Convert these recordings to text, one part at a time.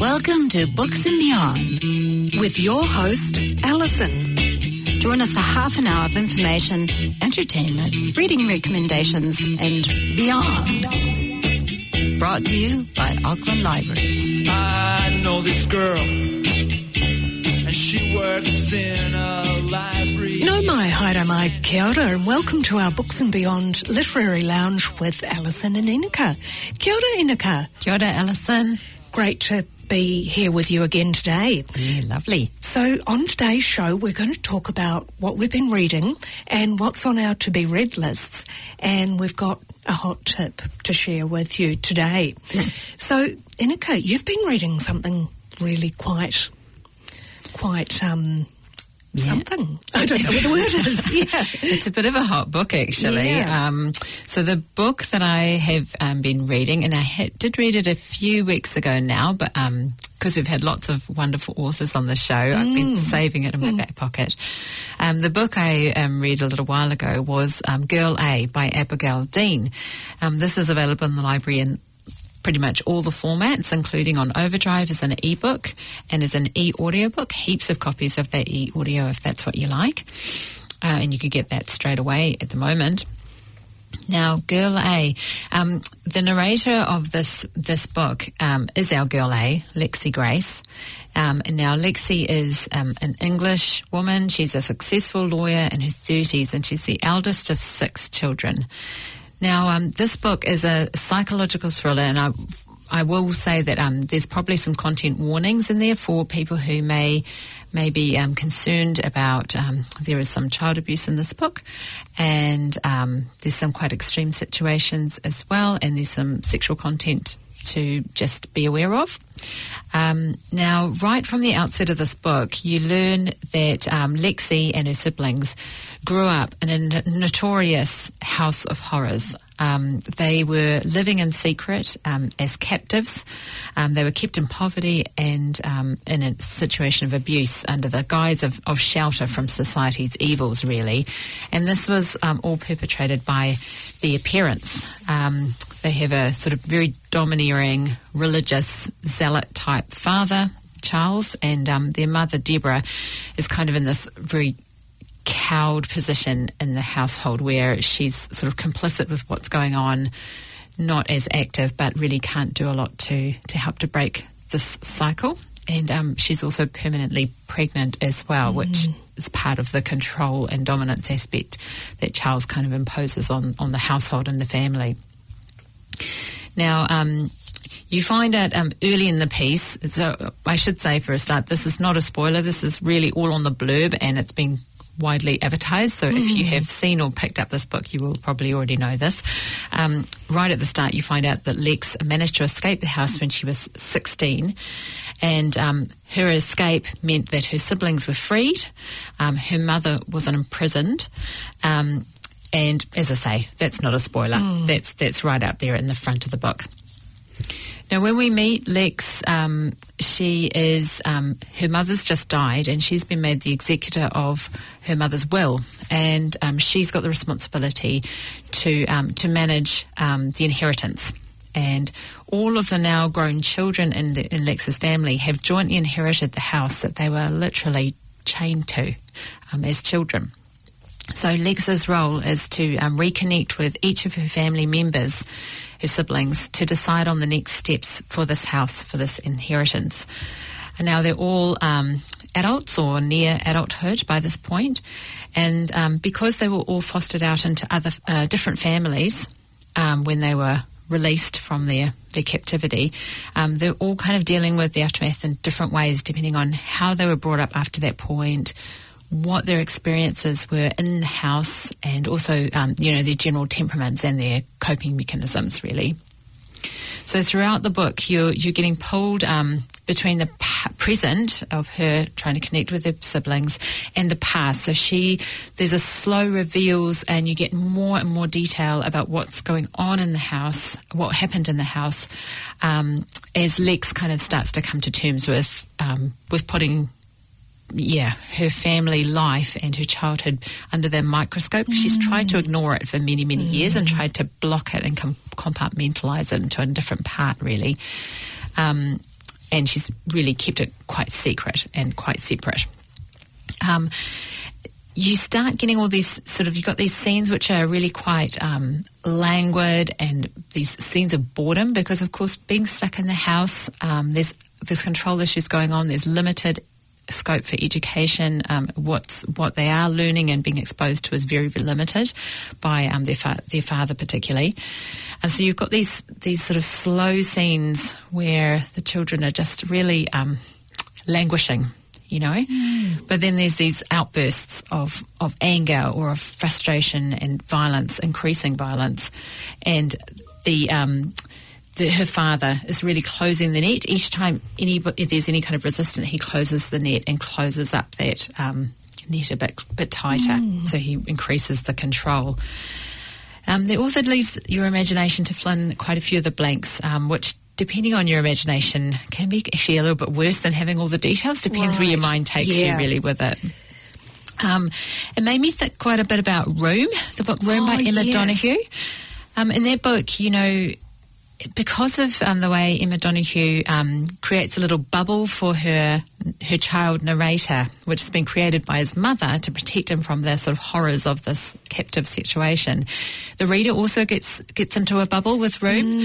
Welcome to Books and Beyond with your host, Alison. Join us for half an hour of information, entertainment, reading recommendations, and beyond. Brought to you by Auckland Libraries. I know this girl, and she works in a library. Mai, haere mai, kia ora, and welcome to our Books and Beyond Literary Lounge with Alison and Ineka. Kia ora, Ineka. Kia ora, Alison. Great to be here with you again today. Yeah, lovely. So, on today's show, we're going to talk about what we've been reading and what's on our to be read lists. And we've got a hot tip to share with you today. so, Ineka, you've been reading something really quite, quite, um, Yeah. something. I don't know what the word is. Yeah. It's a bit of a hot book, actually. Yeah. Um, so the book that I have um, been reading, and I had, did read it a few weeks ago now, but because we've had lots of wonderful authors on the show, I've Mm. been saving it in my back pocket. Um, the book I um, read a little while ago was um, Girl A by Abigail Dean. Um, this is available in the library in pretty much all the formats, including on Overdrive as an ebook and as an e-audiobook. Heaps of copies of that e-audio if that's what you like. Uh, and you can get that straight away at the moment. Now, Girl A, um, the narrator of this this book um, is our Girl A, Lexi Grace. Um, and now Lexi is um, an English woman. She's a successful lawyer in her thirties, and she's the eldest of six children. Now, um, this book is a psychological thriller, and I, I will say that um, there's probably some content warnings in there for people who may may be um, concerned about. Um, there is some child abuse in this book, and um, there's some quite extreme situations as well, and there's some sexual content to just be aware of. Um, now, right from the outset of this book, you learn that um, Lexi and her siblings grew up in a notorious house of horrors. Um, they were living in secret um, as captives. Um, they were kept in poverty and um, in a situation of abuse under the guise of, of shelter from society's evils, really. And this was all perpetrated by the parents. They have a sort of very domineering, religious, zealot type father, Charles, and um, their mother, Deborah, is kind of in this very cowed position in the household where she's sort of complicit with what's going on, not as active, but really can't do a lot to, to help to break this cycle. And um, she's also permanently pregnant as well, which is part of the control and dominance aspect that Charles kind of imposes on, on the household and the family. Now, um, you find out um, early in the piece, so I should say for a start, this is not a spoiler. This is really all on the blurb and it's been widely advertised. So if you have seen or picked up this book, you will probably already know this. Um, right at the start, you find out that Lex managed to escape the house when she was 16. And um, her escape meant that her siblings were freed. Um, her mother wasn't imprisoned. And as I say, that's not a spoiler. That's that's right up there in the front of the book. Now, when we meet Lex, um, she is um, her mother's just died, and she's been made the executor of her mother's will, and um, she's got the responsibility to um, to manage um, the inheritance. And all of the now grown children in, the, in Lex's family have jointly inherited the house that they were literally chained to um, as children. So Lex's role is to um, reconnect with each of her family members, her siblings, to decide on the next steps for this house, for this inheritance. And now they're all um, adults or near adulthood by this point, and um, because they were all fostered out into other uh, different families um, when they were released from their, their captivity, um, they're all kind of dealing with the aftermath in different ways, depending on how they were brought up after that point, what their experiences were in the house, and also, um, you know, their general temperaments and their coping mechanisms, really. So throughout the book, you're you're getting pulled um, between the pa- present of her trying to connect with her siblings and the past. So she there's a slow reveals, and you get more and more detail about what's going on in the house, what happened in the house, um, as Lex kind of starts to come to terms with um, with putting yeah, her family life and her childhood under their microscope. She's tried to ignore it for many, many years and tried to block it and com- compartmentalize it into a different part, really. Um, and she's really kept it quite secret and quite separate. Um, you start getting all these sort of you've got these scenes which are really quite um, languid and these scenes of boredom because of course being stuck in the house um, there's there's control issues going on there's limited scope for education um, what's what they are learning and being exposed to is very, very limited by um, their fa- their father particularly and so you've got these these sort of slow scenes where the children are just really um, languishing you know. But then there's these outbursts of, of anger or of frustration and violence, increasing violence. And the, um, the, her father is really closing the net. Each time any, if there's any kind of resistance, he closes the net and closes up that um, net a bit, bit tighter. So he increases the control. Um, the author leaves your imagination to fill in quite a few of the blanks, um, which, depending on your imagination, can be actually a little bit worse than having all the details. Depends where your mind takes Yeah. you, really, with it. Um, it made me think quite a bit about Room, the book Room by Oh, Emma yes. Donoghue. Um, in that book, you know, because of um, the way Emma Donoghue um, creates a little bubble for her her child narrator, which has been created by his mother to protect him from the sort of horrors of this captive situation. The reader also gets gets into a bubble with Room.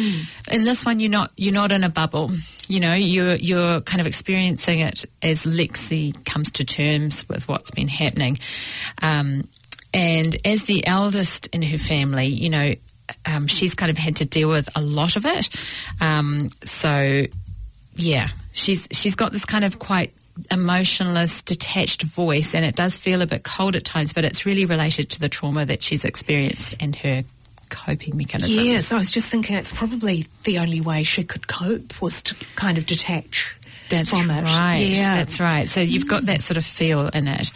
In this one, you're not you're not in a bubble. You know, you're you're kind of experiencing it as Lexi comes to terms with what's been happening. Um, and as the eldest in her family, you know, um, she's kind of had to deal with a lot of it. Um, so, yeah, she's she's got this kind of quite emotionless, detached voice, and it does feel a bit cold at times. But it's really related to the trauma that she's experienced and her coping mechanisms. Yes, I was just thinking it's probably the only way she could cope was to kind of detach That's from it. right. Yeah. That's right. So you've got that sort of feel in it.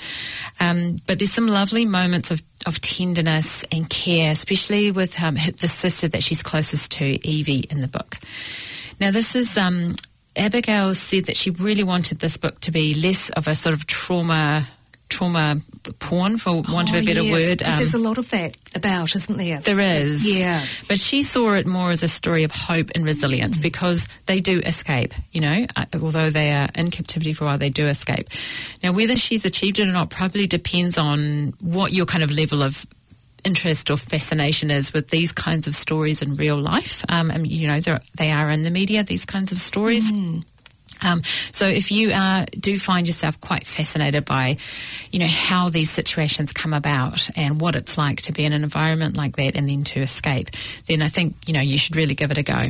Um, but there's some lovely moments of, of tenderness and care, especially with um, the sister that she's closest to, Evie, in the book. Now, this is. Um, Abigail said that she really wanted this book to be less of a sort of trauma trauma porn, for want of Oh, a better yes, word. Um, there's a lot of that about, isn't there? there is. Yeah. But she saw it more as a story of hope and resilience Mm. because they do escape, you know, uh, although they are in captivity for a while, they do escape. Now, whether she's achieved it or not probably depends on what your kind of level of interest or fascination is with these kinds of stories in real life. Um, and, you know, they are in the media, these kinds of stories. Um, so if you uh, do find yourself quite fascinated by, you know, how these situations come about and what it's like to be in an environment like that and then to escape, then I think, you know, you should really give it a go.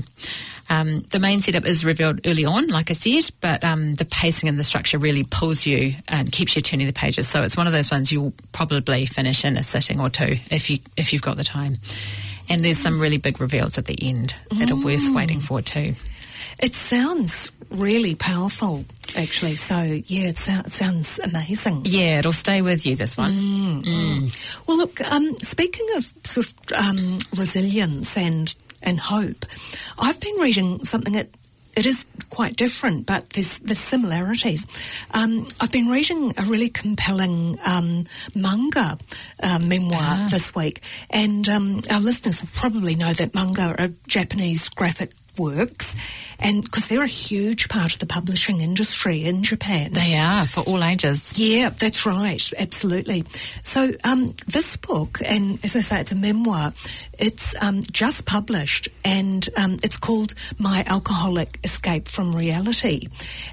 Um, the main setup is revealed early on, like I said, but um, the pacing and the structure really pulls you and keeps you turning the pages. So it's one of those ones you'll probably finish in a sitting or two if you if you've got the time. And there's some really big reveals at the end that are worth waiting for too. It sounds really powerful, actually. So, yeah, it, it sounds amazing. Yeah, it'll stay with you, this one. Well, look, um, speaking of sort of um, resilience and and hope, I've been reading something that it is quite different, but there's there's similarities. Um, I've been reading a really compelling um, manga uh, memoir this week, and um, our listeners will probably know that manga are Japanese graphic works, and because they're a huge part of the publishing industry in Japan. They are for all ages. Yeah, that's right. Absolutely. So um, this book, and as I say, it's a memoir. It's um, just published, and um, it's called "My Alcoholic Escape from Reality,"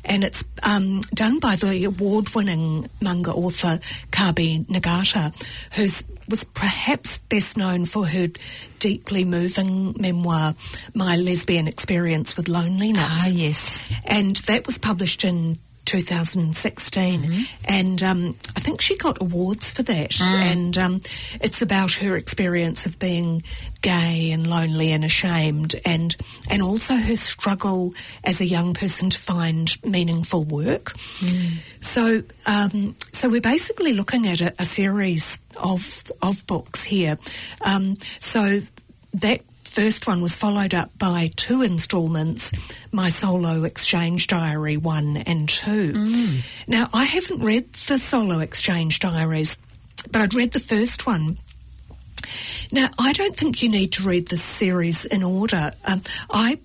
and it's um, done by the award-winning manga author Kabi Nagata, who's was perhaps best known for her deeply moving memoir, My Lesbian Experience with Loneliness. Ah, yes. And that was published in 2016. And um, I think she got awards for that. And um, it's about her experience of being gay and lonely and ashamed, and, and also her struggle as a young person to find meaningful work. So, um, so we're basically looking at a, a series of of books here. Um, so that first one was followed up by two instalments, My Solo Exchange Diary 1 and 2. Now, I haven't read the Solo Exchange Diaries, but I'd read the first one. Now, I don't think you need to read the series in order. Um, I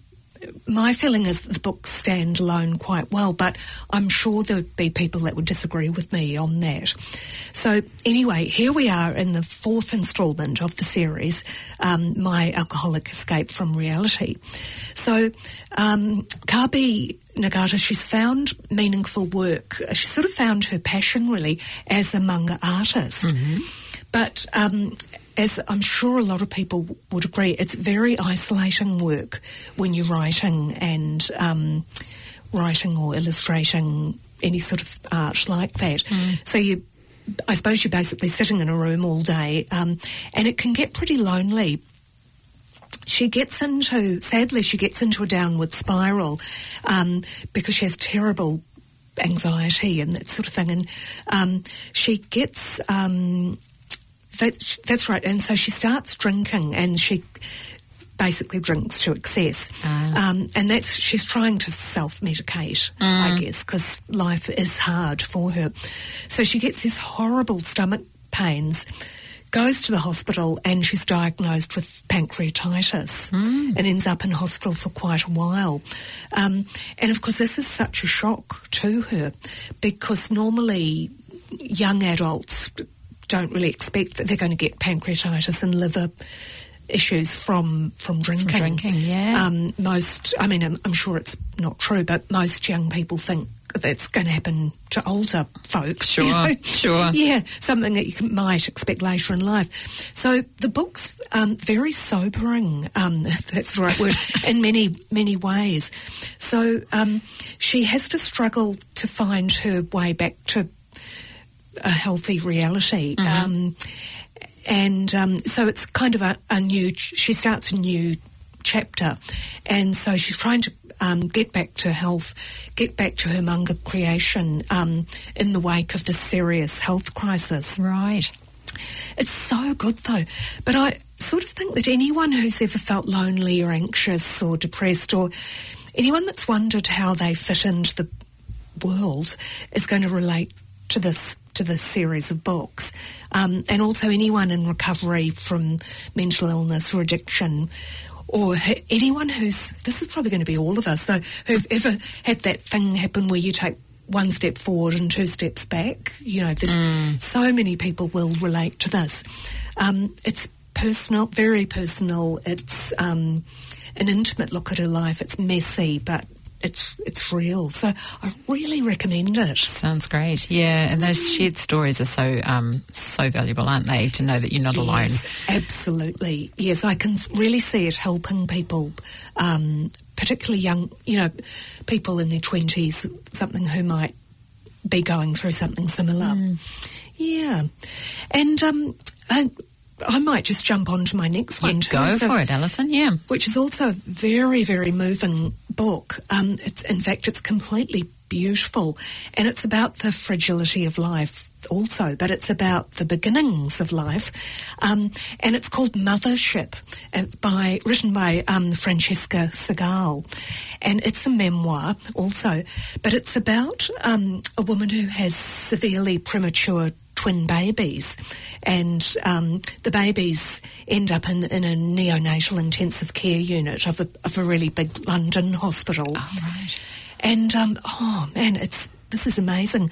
my feeling is that the books stand alone quite well, but I'm sure there would be people that would disagree with me on that. So anyway, here we are in the fourth instalment of the series, um, My Alcoholic Escape from Reality. So um, Kabi Nagata, she's found meaningful work. She sort of found her passion really as a manga artist. But um, as I'm sure a lot of people would agree, it's very isolating work when you're writing and um, writing or illustrating any sort of art like that. So you, I suppose you're basically sitting in a room all day, um, and it can get pretty lonely she gets into, sadly, she gets into a downward spiral um, because she has terrible anxiety and that sort of thing. And um, she gets, um, that, that's right, and so she starts drinking and she basically drinks to excess. Um, and that's, she's trying to self-medicate, I guess, because life is hard for her. So she gets these horrible stomach pains goes to the hospital and she's diagnosed with pancreatitis and ends up in hospital for quite a while. Um, and of course, this is such a shock to her because normally young adults don't really expect that they're going to get pancreatitis and liver issues from from drinking. drinking, yeah. Um, most, I mean, I'm, I'm sure it's not true, but most young people think that's going to happen to older folks. Sure, sure. Yeah, something that you might expect later in life. So the book's um, very sobering, um, if that's the right word, in many, many ways. So um, she has to struggle to find her way back to a healthy reality. Um, and um, so it's kind of a, a new, she starts a new chapter. And so she's trying to um, get back to health, get back to her manga creation um, in the wake of this serious health crisis. Right. It's so good though. But I sort of think that anyone who's ever felt lonely or anxious or depressed or anyone that's wondered how they fit into the world is going to relate to this to this series of books. Um, and also anyone in recovery from mental illness or addiction or anyone who's this is probably going to be all of us though who've ever had that thing happen where you take one step forward and two steps back you know there's so many people will relate to this. Um, it's personal very personal. It's um, an intimate look at her life. It's messy but it's it's real so i really recommend it Sounds great. Yeah, and those shared stories are so um, so valuable, aren't they? To know that you're not alone. Absolutely. Yes, I can really see it helping people, um, particularly young, you know, people in their 20s, something who might be going through something similar. Mm. Yeah. And, um, and I might just jump on to my next one. too. go So- for it, Alison. Yeah. which is also a very, very moving book. Um, it's, in fact, it's completely beautiful, and it's about the fragility of life also, but it's about the beginnings of life. Um, and it's called Mothership. It's by written by um, Francesca Segal, and it's a memoir also, but it's about um, a woman who has severely premature twin babies, and um, the babies end up in, in a neonatal intensive care unit of a, of a really big London hospital. Oh, right. And um, oh man, it's this is amazing.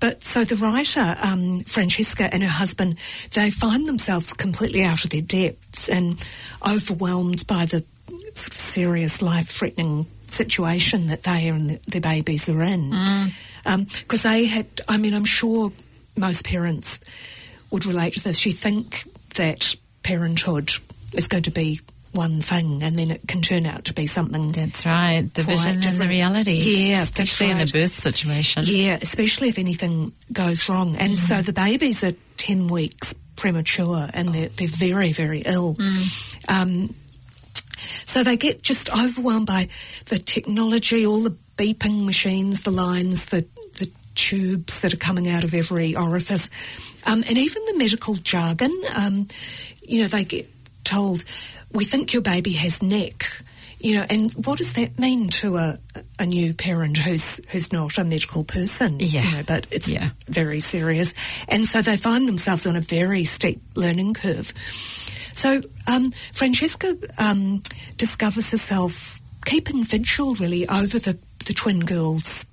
But so the writer um, Francesca and her husband, they find themselves completely out of their depths and overwhelmed by the sort of serious, life-threatening situation that they and th- their babies are in. Because they had, I mean, I'm sure most parents would relate to this. You think that parenthood is going to be one thing, and then it can turn out to be something That's right. The vision and the reality. Yeah, especially in right. a birth situation. Yeah, especially if anything goes wrong. And so the babies are 10 weeks premature and they're, they're very, very ill. Um, so they get just overwhelmed by the technology, all the beeping machines, the lines, the tubes that are coming out of every orifice, um, and even the medical jargon. Um, you know, they get told, we think your baby has neck. You know, and what does that mean to a, a new parent who's who's not a medical person? Yeah. You know, but it's Yeah. very serious. And so they find themselves on a very steep learning curve. So um, Francesca um, discovers herself keeping vigil really over the, the twin girls.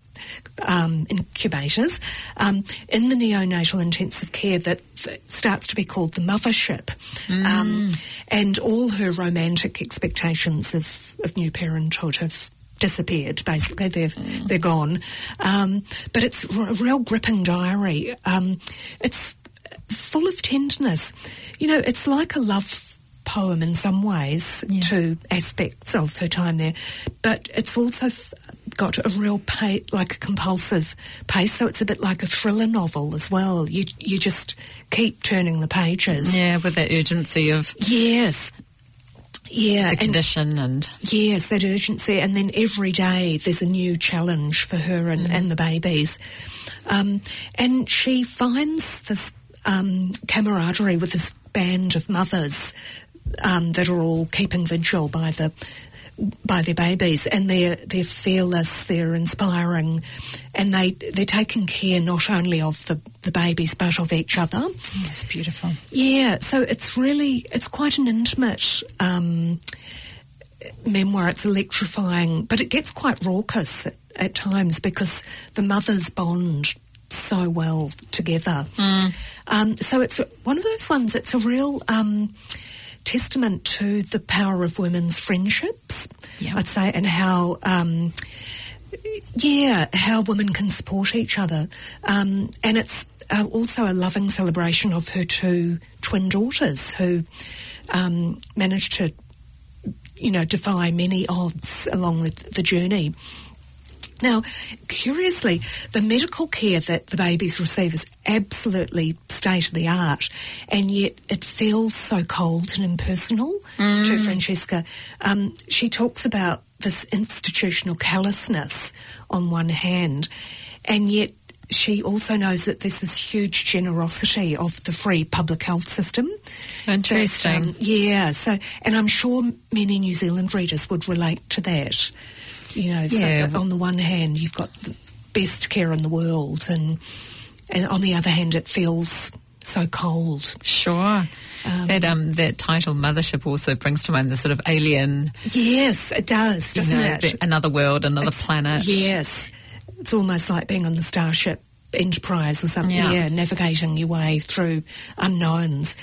Um, incubators um, in the neonatal intensive care that f- starts to be called the mothership, um, and all her romantic expectations of, of new parenthood have disappeared. Basically, they've they're gone. Um, but it's r- a real gripping diary. Um, it's full of tenderness. You know, it's like a love poem in some ways to aspects of her time there, but it's also f- got a real pace, like a compulsive pace. So it's a bit like a thriller novel as well. You you just keep turning the pages. Yeah, with that urgency of Yes. Yeah, the condition and Yes, that urgency, and then every day there's a new challenge for her and, and the babies. Um, and she finds this um, camaraderie with this band of mothers um, that are all keeping vigil by the by their babies, and they're they're fearless, they're inspiring, and they they're taking care not only of the, the babies but of each other. it's beautiful. Yeah, so it's really it's quite an intimate um, memoir. It's electrifying, but it gets quite raucous at, at times because the mothers bond so well together. Um, so it's one of those ones. It's a real. Um, Testament to the power of women's friendships, Yeah. I'd say, and how um, yeah, how women can support each other. Um, and it's uh, also a loving celebration of her two twin daughters who um, managed to, you know, defy many odds along the, the journey. Now, curiously, the medical care that the babies receive is absolutely state of the art, and yet it feels so cold and impersonal to Francesca. Um, she talks about this institutional callousness on one hand, and yet she also knows that there's this huge generosity of the free public health system. that, Interesting. um, yeah, so, and I'm sure many New Zealand readers would relate to that. You know, so Yeah. that on the one hand, you've got the best care in the world, and and on the other hand, it feels so cold. Sure. that um that title mothership also brings to mind the sort of alien Yes, it does, you doesn't know, it? the- another world, another planet. Yes, it's almost like being on the Starship Enterprise or something. Yeah. Yeah, navigating your way through unknowns.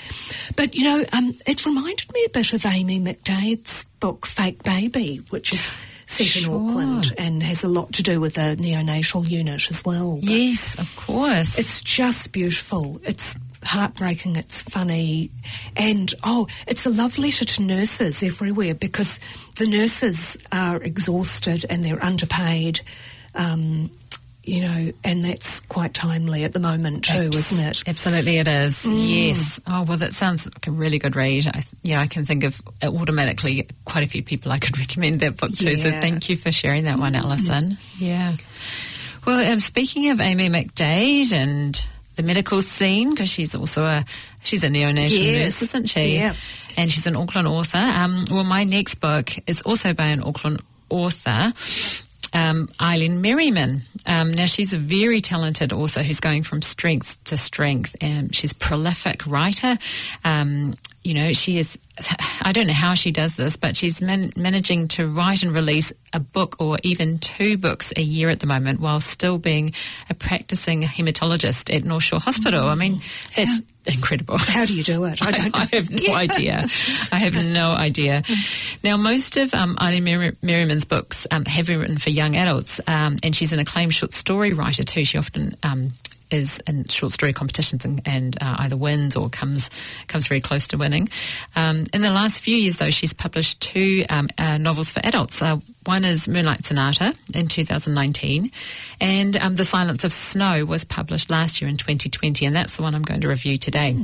But you know, um, it reminded me a bit of Amy McDaid's book Fake Baby, which is set in Auckland and has a lot to do with the neonatal unit as well. But Yes, of course. It's just beautiful. It's heartbreaking. It's funny. And, oh, it's a love letter to nurses everywhere because the nurses are exhausted and they're underpaid. Um, you know, and that's quite timely at the moment too, Abs- isn't it? Absolutely, it is. Mm. Yes. Oh well, that sounds like a really good read. I, th- yeah, I can think of automatically quite a few people I could recommend that book to. So Yeah. Mm. thank you for sharing that one, Alison. Yeah. Well, um, speaking of Amy McDaid and the medical scene, because she's also a she's a neonatal Yes. nurse, isn't she? Yeah. And she's an Auckland author. Um, well, my next book is also by an Auckland author um, Eileen Merriman. Um, now, she's a very talented author who's going from strength to strength, and she's a prolific writer. Um, you know, she is, I don't know how she does this, but she's man- managing to write and release a book or even two books a year at the moment while still being a practicing hematologist at North Shore Hospital. I mean, that's incredible. How do you do it? I don't know. I have no idea. I have no idea. Now, most of um, Eileen Mer- Merriman's books um, have been written for young adults, um, and she's an acclaimed short story writer too. She often um, is in short story competitions and, and uh, either wins or comes comes very close to winning. Um, in the last few years, though, she's published two um, uh, novels for adults. Uh, one is Moonlight Sonata in 2019, and um, The Silence of Snow was published last year in 2020, and that's the one I'm going to review today.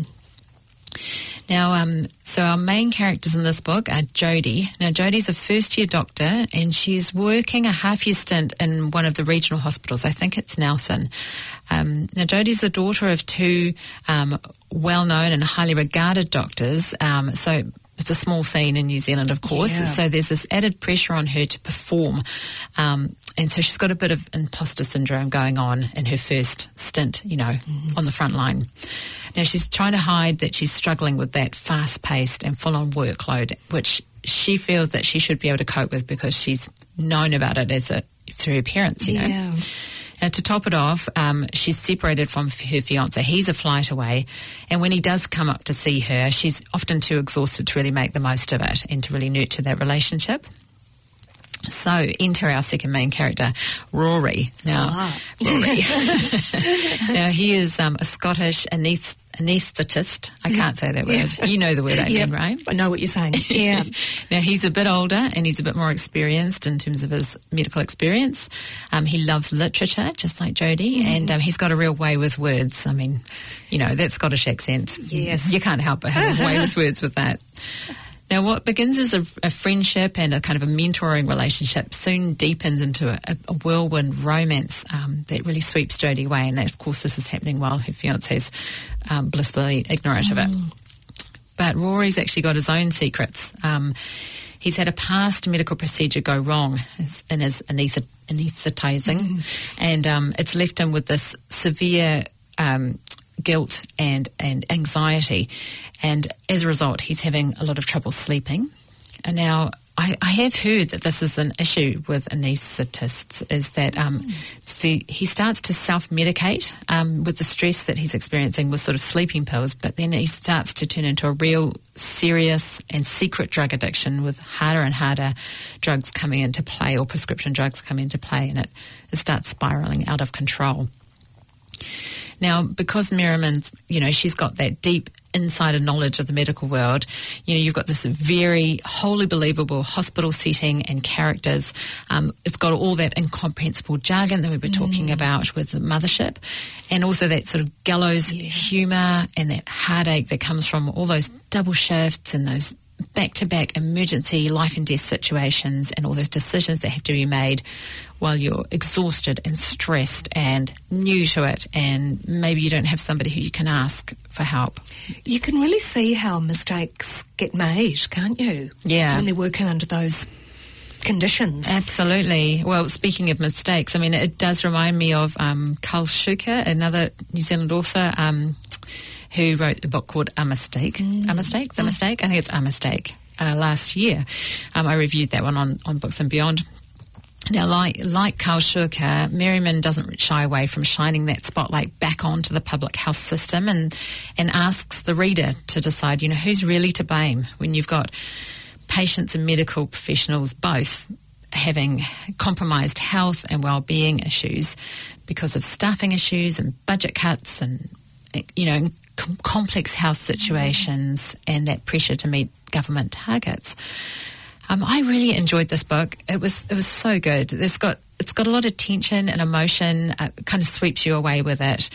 Now, um, so our main characters in this book are Jodie. Now, Jodie's a first year doctor and she's working a half year stint in one of the regional hospitals. I think it's Nelson. Um, now, Jodie's the daughter of two um, well known and highly regarded doctors. Um, so, it's a small scene in New Zealand, of course. Yeah. So there's this added pressure on her to perform. Um, and so she's got a bit of imposter syndrome going on in her first stint, you know, on the front line. Now she's trying to hide that she's struggling with that fast paced and full on workload, which she feels that she should be able to cope with because she's known about it as a through her parents, you know. Yeah. And to top it off, um, she's separated from her fiance. He's a flight away. And when he does come up to see her, she's often too exhausted to really make the most of it and to really nurture that relationship. So into our second main character, Rory. Now, Ah. Rory. now he is um, a Scottish aneth- anaesthetist. I can't say that word. You know the word I Yeah, mean, right? I know what you're saying. Yeah. now he's a bit older and he's a bit more experienced in terms of his medical experience. Um, he loves literature, just like Jodie, and um, he's got a real way with words. I mean, you know that Scottish accent. Yes. you can't help but have a way with words with that. Now, what begins as a, a friendship and a kind of a mentoring relationship soon deepens into a, a whirlwind romance um, that really sweeps Jodie away. And of course, this is happening while her fiance's um, blissfully ignorant of it. But Rory's actually got his own secrets. Um, he's had a past medical procedure go wrong in his anaesthetizing, and um, it's left him with this severe um, guilt and, and anxiety. And as a result, he's having a lot of trouble sleeping. And now, I, I have heard that this is an issue with anaesthetists, is that um, the, he starts to self-medicate um, with the stress that he's experiencing with sort of sleeping pills, but then he starts to turn into a real serious and secret drug addiction with harder and harder drugs coming into play or prescription drugs coming into play, and it, it starts spiraling out of control. Now, because Merriman's, you know, she's got that deep insider knowledge of the medical world, you know, you've got this very wholly believable hospital setting and characters. Um, it's got all that incomprehensible jargon that we were talking about with the mothership, and also that sort of gallows humour and that heartache that comes from all those double shifts and those back to back emergency life and death situations and all those decisions that have to be made while you're exhausted and stressed and new to it and maybe you don't have somebody who you can ask for help. You can really see how mistakes get made, can't you? Yeah. When they're working under those conditions. Absolutely. Well, speaking of mistakes, I mean, it does remind me of um, Carl Shuker, another New Zealand author um, who wrote a book called A Mistake. A Mistake? The Mistake? I think it's A Mistake. Uh, last year, um, I reviewed that one on, on Books and Beyond. Now, like like Carl Shuker, Merriman doesn't shy away from shining that spotlight back onto the public health system and and asks the reader to decide, you know, who's really to blame when you've got patients and medical professionals both having compromised health and well-being issues because of staffing issues and budget cuts and you know complex health mm-hmm. situations and that pressure to meet government targets. Um, I really enjoyed this book. It was it was so good. It's got it's got a lot of tension and emotion. Uh, kind of sweeps you away with it.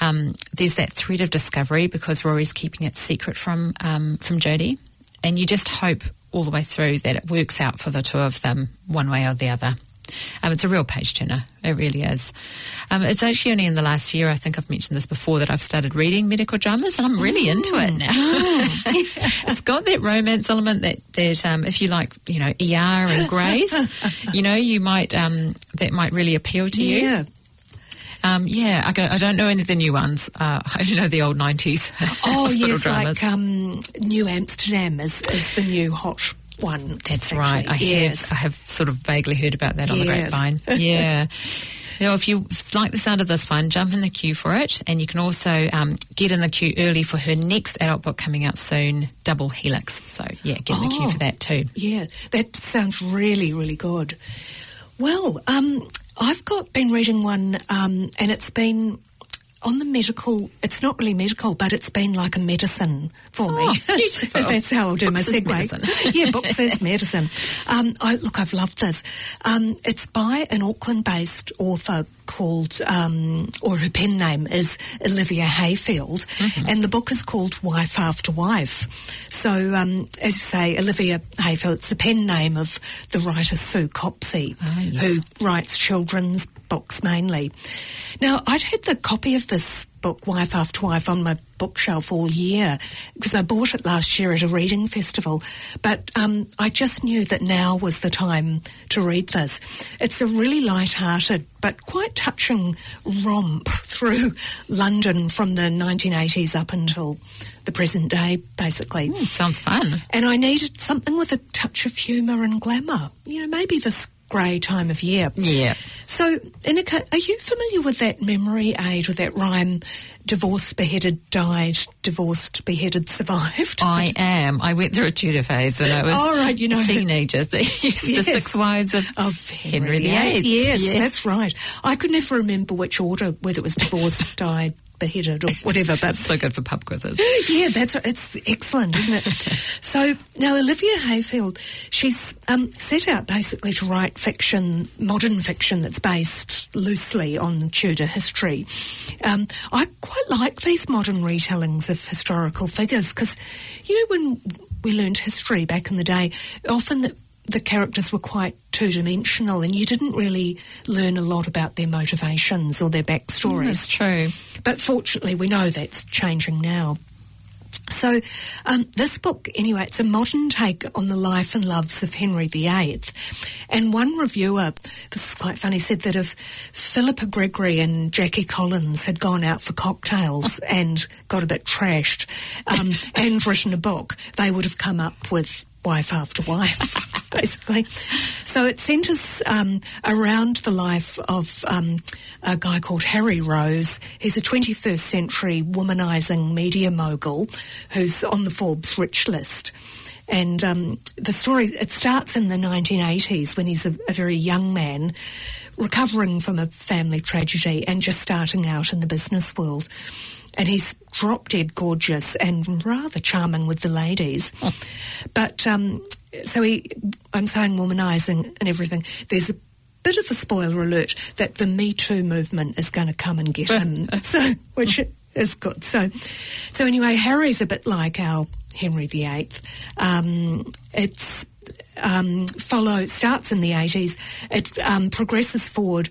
Um, there's that thread of discovery because Rory's keeping it secret from um, from Jodie, and you just hope all the way through that it works out for the two of them one way or the other. Um, it's a real page turner. It really is. Um, it's actually only in the last year, I think I've mentioned this before, that I've started reading medical dramas, and I'm really into it now. it's got that romance element that, that um, if you like, you know, ER and Grace, you know, you might um, that might really appeal to you. Yeah. Um, yeah, I, go, I don't know any of the new ones. Uh, I know the old 90s Oh, yes, dramas. like um, New Amsterdam is, is the new hot one. That's actually. right. I yes. have I have sort of vaguely heard about that on the grapevine. Yeah. Now, if you like the sound of this one, jump in the queue for it, and you can also um, get in the queue early for her next adult book coming out soon, Double Helix. So yeah, get in the queue Oh. for that too. Yeah, that sounds really, really good. Well, um, I've got been reading one, um, and it's been on the medical. It's not really medical, but it's been like a medicine for me. Oh, beautiful. That's how I'll do Books my segue. yeah, books as medicine. Um, I, look, I've loved this. Um, it's by an Auckland-based author called, um, or her pen name is Olivia Hayfield, Mm-hmm. and the book is called Wife After Wife. So, um, as you say, Olivia Hayfield, it's the pen name of the writer Sue Copsey, Ah, yes. who writes children's books mainly. Now, I'd had the copy of this book, Wife After Wife, on my bookshelf all year because I bought it last year at a reading festival. But um, I just knew that now was the time to read this. It's a really light-hearted but quite touching romp through London from the 1980s up until the present day, basically. Mm, sounds fun. And I needed something with a touch of humour and glamour. You know, maybe this grey time of year. Yeah. So, Ineka, are you familiar with that memory aid, with that rhyme, divorced, beheaded, died, divorced, beheaded, survived? I am. I went through a Tudor phase and I was oh, right, you know. teenagers. They used yes. the six wives of, of Henry, Henry VIII. Yes, yes, that's right. I could never remember which order, whether it was divorced, died, beheaded or whatever. But so good for pub quizzes. Yeah, that's it's excellent, isn't it? so now Olivia Hayfield, she's um, set out basically to write fiction, modern fiction that's based loosely on Tudor history. Um, I quite like these modern retellings of historical figures because, you know, when we learned history back in the day, often the the characters were quite two dimensional and you didn't really learn a lot about their motivations or their backstories. that's true. But fortunately, we know that's changing now. So, um, this book, anyway, it's a modern take on the life and loves of Henry VIII. And one reviewer, this is quite funny, said that if Philippa Gregory and Jackie Collins had gone out for cocktails and got a bit trashed um, and written a book, they would have come up with wife after wife, basically. So it centres um, around the life of um, a guy called Harry Rose. He's a 21st century womanising media mogul who's on the Forbes rich list. And um, the story, it starts in the 1980s when he's a, a very young man recovering from a family tragedy and just starting out in the business world and he's drop dead gorgeous and rather charming with the ladies. But um, so he, I'm saying womanising and everything. There's a bit of a spoiler alert that the Me Too movement is going to come and get him. so, which is good. So, so anyway, Harry's a bit like our Henry VIII. Um, it's um, follow starts in the 80s. It um, progresses forward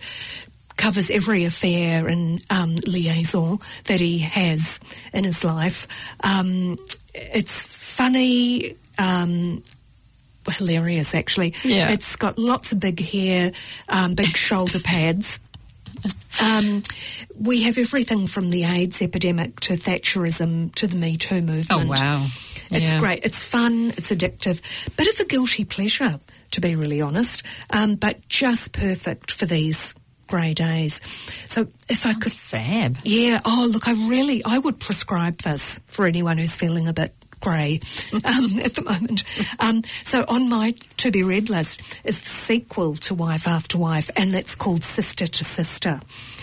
covers every affair and um, liaison that he has in his life. Um, it's funny. Um, hilarious, actually. Yeah. It's got lots of big hair, um, big shoulder pads. Um, we have everything from the AIDS epidemic to Thatcherism to the Me Too movement. Oh, wow. It's yeah. great. It's fun. It's addictive. Bit of a guilty pleasure, to be really honest, um, but just perfect for these grey days. So if Sounds I could, fab. Yeah. Oh, look, I really, I would prescribe this for anyone who's feeling a bit grey um, at the moment. Um, so on my to be read list is the sequel to Wife After Wife, and that's called Sister to Sister,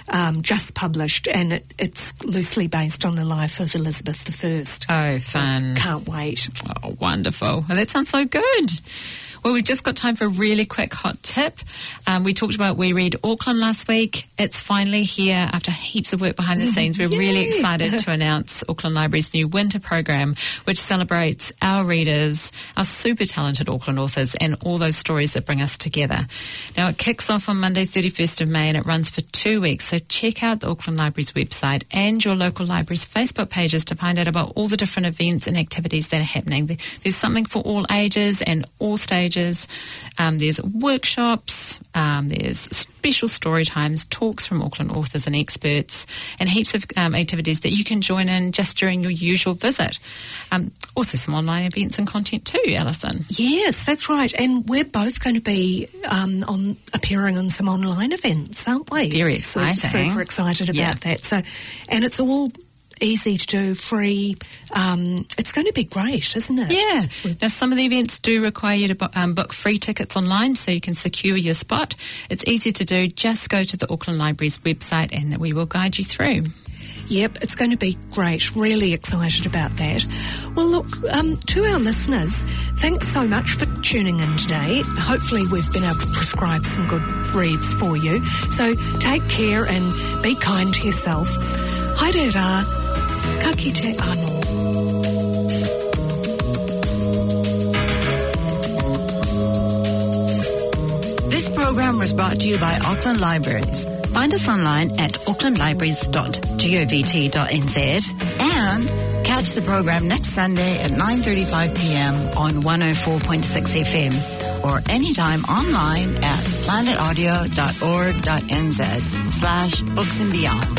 um, just published, and it, it's loosely based on the life of Elizabeth I. Oh, fun! Can't wait. Oh, wonderful! Well, that sounds so good. Well, we've just got time for a really quick hot tip. Um, we talked about We Read Auckland last week. It's finally here after heaps of work behind the scenes. We're really excited to announce Auckland Library's new winter program, which celebrates our readers, our super talented Auckland authors, and all those stories that bring us together. Now, it kicks off on Monday, 31st of May, and it runs for two weeks. So check out the Auckland Library's website and your local library's Facebook pages to find out about all the different events and activities that are happening. There's something for all ages and all stages um, there's workshops, um, there's special story times, talks from Auckland authors and experts, and heaps of um, activities that you can join in just during your usual visit. Um, also, some online events and content too, Alison. Yes, that's right. And we're both going to be um, on appearing on some online events, aren't we? Very exciting. We're super excited about yeah. that. So, and it's all easy to do, free. Um, it's going to be great, isn't it? Yeah. Now, some of the events do require you to um, book free tickets online so you can secure your spot. It's easy to do. Just go to the Auckland Library's website and we will guide you through. Yep, it's going to be great. Really excited about that. Well, look, um, to our listeners, thanks so much for tuning in today. Hopefully, we've been able to prescribe some good reads for you. So take care and be kind to yourself. Hi, rā. Ka kite anō. This program was brought to you by Auckland Libraries Find us online at aucklandlibraries.govt.nz and catch the program next Sunday at 9.35 p.m. on 104.6 FM or anytime online at planetaudio.org.nz slash books and beyond.